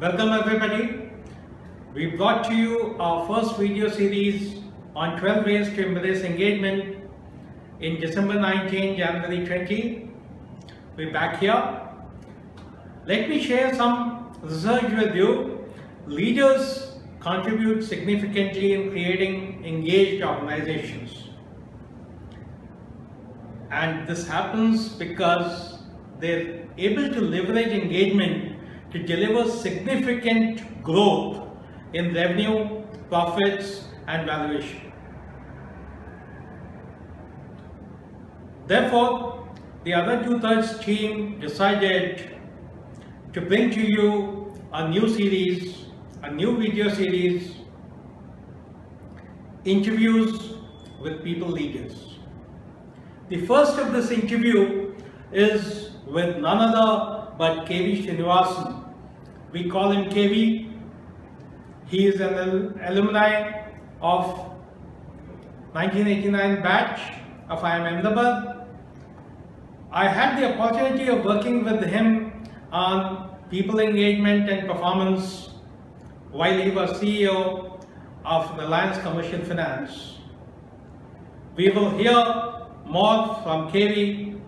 Welcome everybody. We brought to you our first video series on 12 ways to embrace engagement in December 19, January 20. We're back here. Let me share some research with you. Leaders contribute significantly in creating engaged organizations. And this happens because they're able to leverage engagement to deliver significant growth in revenue, profits, and valuation. Therefore, the other two-thirds team decided to bring to you a new series, a new video series, interviews with people leaders. The first of this interview is with none other but KV Srinivasan. We call him KV. He is an alumni of 1989 batch of IIM Ahmedabad. I had the opportunity of working with him on people engagement and performance while he was CEO of Reliance Commercial Finance. We will hear more from KV.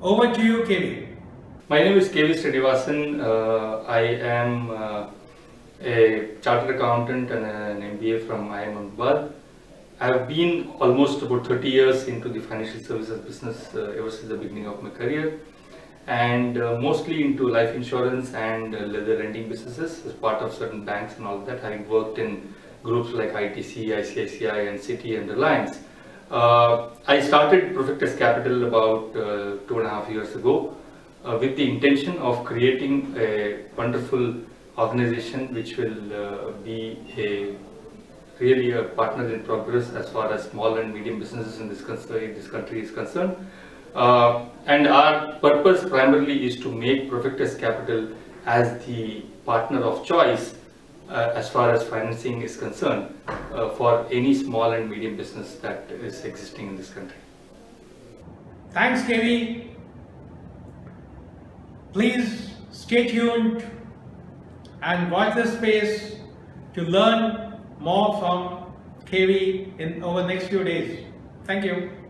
Over to you, KV. My name is KV Srinivasan. Uh, I am uh, a chartered accountant and an MBA from IIM Ahmedabad. I have been almost about 30 years into the financial services business uh, ever since the beginning of my career and uh, mostly into life insurance and uh, leather lending businesses as part of certain banks and all that having worked in groups like ITC, ICICI and Citi and Reliance. Uh, I started Profectus Capital about two and a half years ago uh, with the intention of creating a wonderful organization which will uh, be a really a partner in progress as far as small and medium businesses in this, in this country is concerned. Uh, and our purpose primarily is to make Profectus Capital as the partner of choice uh, as far as financing is concerned uh, for any small and medium business that is existing in this country. Thanks, KV. Please stay tuned and watch this space to learn more from KV in over next few days. Thank you.